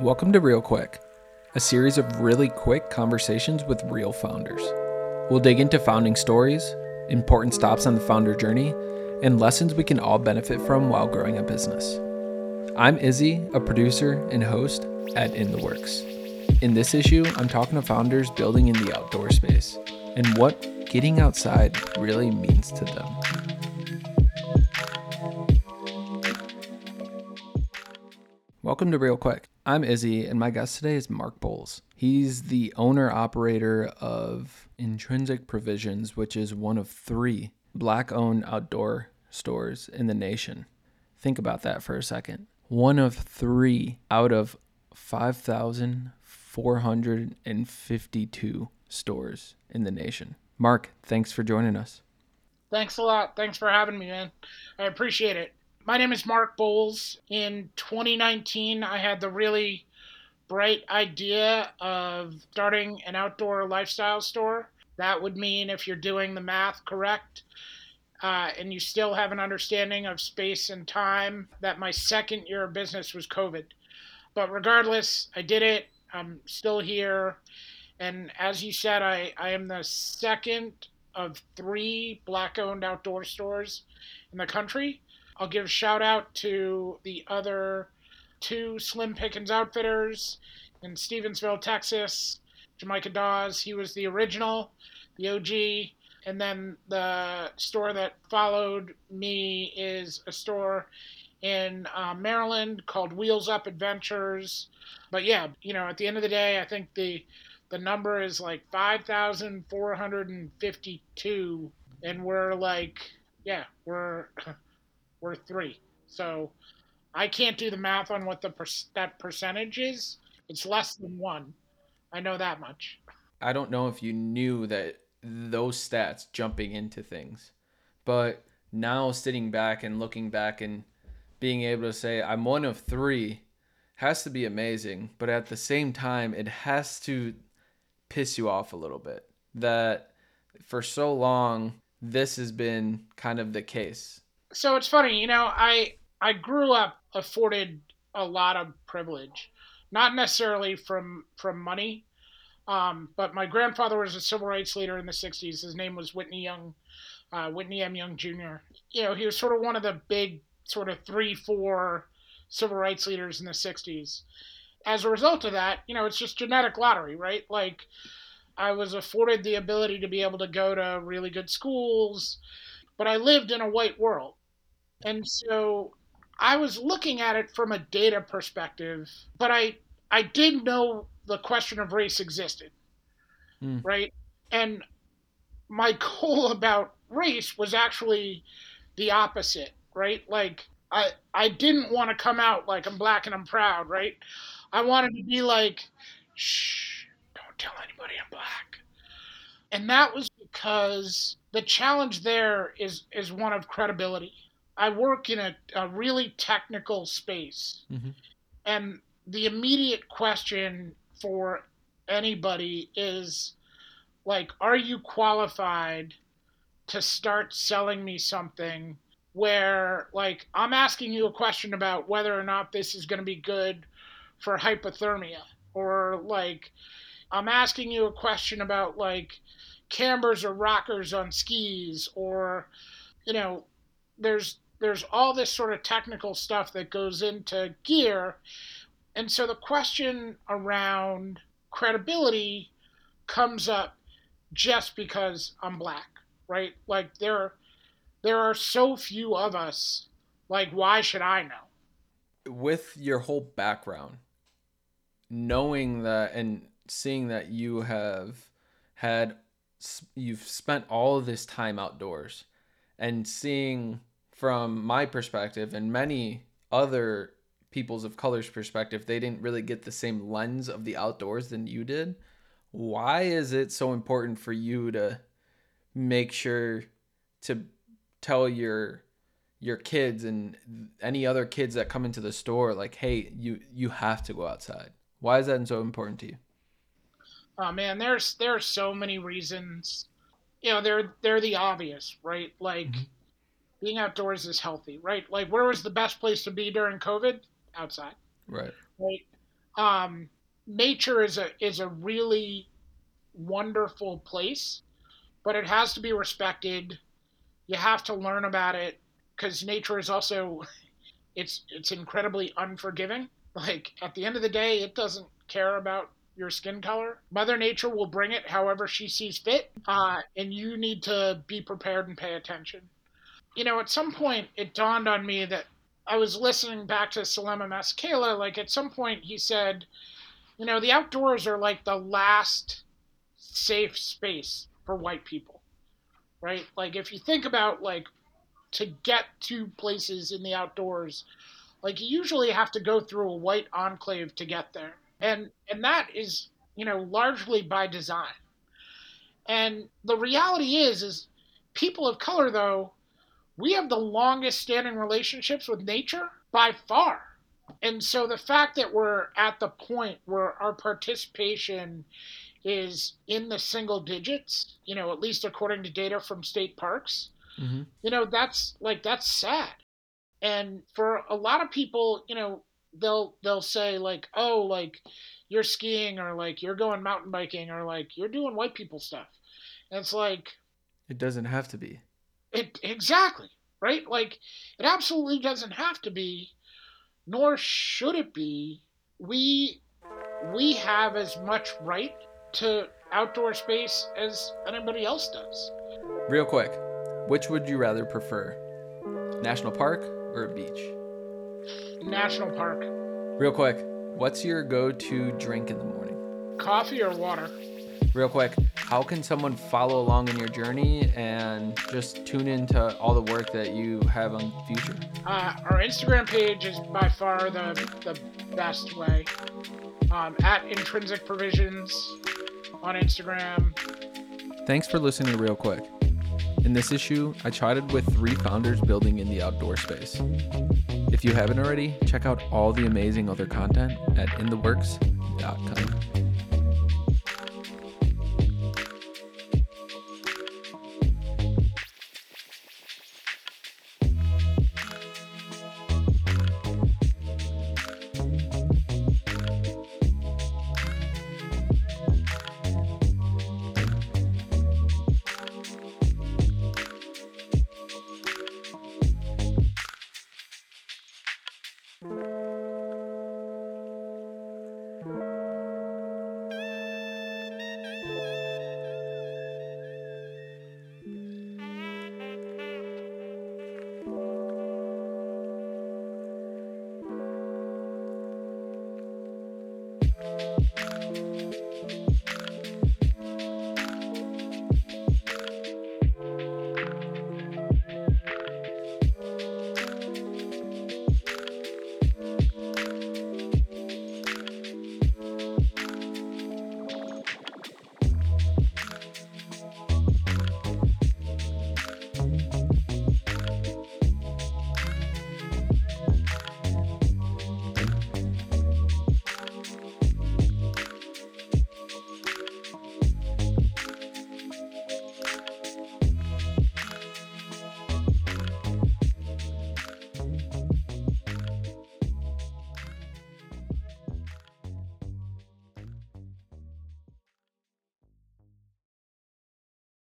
Welcome to Real Quick, a series of really quick conversations with real founders. We'll dig into founding stories, important stops on the founder journey, and lessons we can all benefit from while growing a business. I'm Izzy, a producer and host at In the Works. In this issue, I'm talking to founders building in the outdoor space and what getting outside really means to them. Welcome to Real Quick. I'm Izzy, and my guest today is Mark Bowles. He's the owner operator of Intrinsic Provisions, which is one of three black owned outdoor stores in the nation. Think about that for a second. One of three out of 5,452 stores in the nation. Mark, thanks for joining us. Thanks a lot. Thanks for having me, man. I appreciate it. My name is Mark Bowles. In 2019, I had the really bright idea of starting an outdoor lifestyle store. That would mean, if you're doing the math correct, uh, and you still have an understanding of space and time, that my second year of business was COVID. But regardless, I did it. I'm still here. And as you said, I, I am the second of three black owned outdoor stores in the country. I'll give a shout out to the other two Slim Pickins outfitters in Stevensville, Texas. Jahmicah Dawes, he was the original, the OG. And then the store that followed me is a store in uh, Maryland called Wheels Up Adventures. But yeah, you know, at the end of the day, I think the the number is like 5,452 and we're like yeah, we're we're 3. So I can't do the math on what the per- that percentage is. It's less than 1. I know that much. I don't know if you knew that those stats jumping into things. But now sitting back and looking back and being able to say I'm one of 3 has to be amazing, but at the same time it has to piss you off a little bit that for so long this has been kind of the case. So it's funny, you know, I I grew up afforded a lot of privilege, not necessarily from from money, um, but my grandfather was a civil rights leader in the '60s. His name was Whitney Young, uh, Whitney M. Young Jr. You know, he was sort of one of the big sort of three, four civil rights leaders in the '60s. As a result of that, you know, it's just genetic lottery, right? Like, I was afforded the ability to be able to go to really good schools, but I lived in a white world. And so I was looking at it from a data perspective, but I I did know the question of race existed. Mm. Right? And my goal about race was actually the opposite, right? Like I I didn't want to come out like I'm black and I'm proud, right? I wanted to be like, shh, don't tell anybody I'm black. And that was because the challenge there is is one of credibility. I work in a, a really technical space. Mm-hmm. And the immediate question for anybody is like, are you qualified to start selling me something where like I'm asking you a question about whether or not this is going to be good for hypothermia or like I'm asking you a question about like cambers or rockers on skis or you know there's there's all this sort of technical stuff that goes into gear. And so the question around credibility comes up just because I'm black right? Like there there are so few of us like why should I know? With your whole background knowing that and seeing that you have had you've spent all of this time outdoors and seeing from my perspective and many other people's of color's perspective they didn't really get the same lens of the outdoors than you did why is it so important for you to make sure to tell your your kids and any other kids that come into the store like hey you you have to go outside why is that so important to you? Oh man, there's there are so many reasons. You know, they're they're the obvious, right? Like mm-hmm. Being outdoors is healthy, right? Like where was the best place to be during COVID? Outside. Right. Right. Um, nature is a is a really wonderful place, but it has to be respected. You have to learn about it because nature is also it's it's incredibly unforgiving. Like at the end of the day, it doesn't care about your skin color. Mother Nature will bring it however she sees fit, uh, and you need to be prepared and pay attention. You know, at some point, it dawned on me that I was listening back to Selema Masekela. Like at some point, he said, "You know, the outdoors are like the last safe space for white people, right? Like if you think about like to get to places in the outdoors, like you usually have to go through a white enclave to get there." and and that is you know largely by design and the reality is is people of color though we have the longest standing relationships with nature by far. And so the fact that we're at the point where our participation is in the single digits you know at least according to data from state parks mm-hmm. you know that's like that's sad. And for a lot of people you know they'll they'll say like oh like you're skiing or like you're going mountain biking or like you're doing white people stuff. And it's like it doesn't have to be it exactly right like it absolutely doesn't have to be nor should it be we we have as much right to outdoor space as anybody else does real quick which would you rather prefer national park or a beach National Park. Real quick, what's your go-to drink in the morning? Coffee or water? Real quick, how can someone follow along in your journey and just tune into all the work that you have on future? Uh, our Instagram page is by far the, the best way. Um, at Intrinsic Provisions on Instagram. Thanks for listening Real Quick. In this issue, I chatted with three founders building in the outdoor space. If you haven't already, check out all the amazing other content at intheworks.com.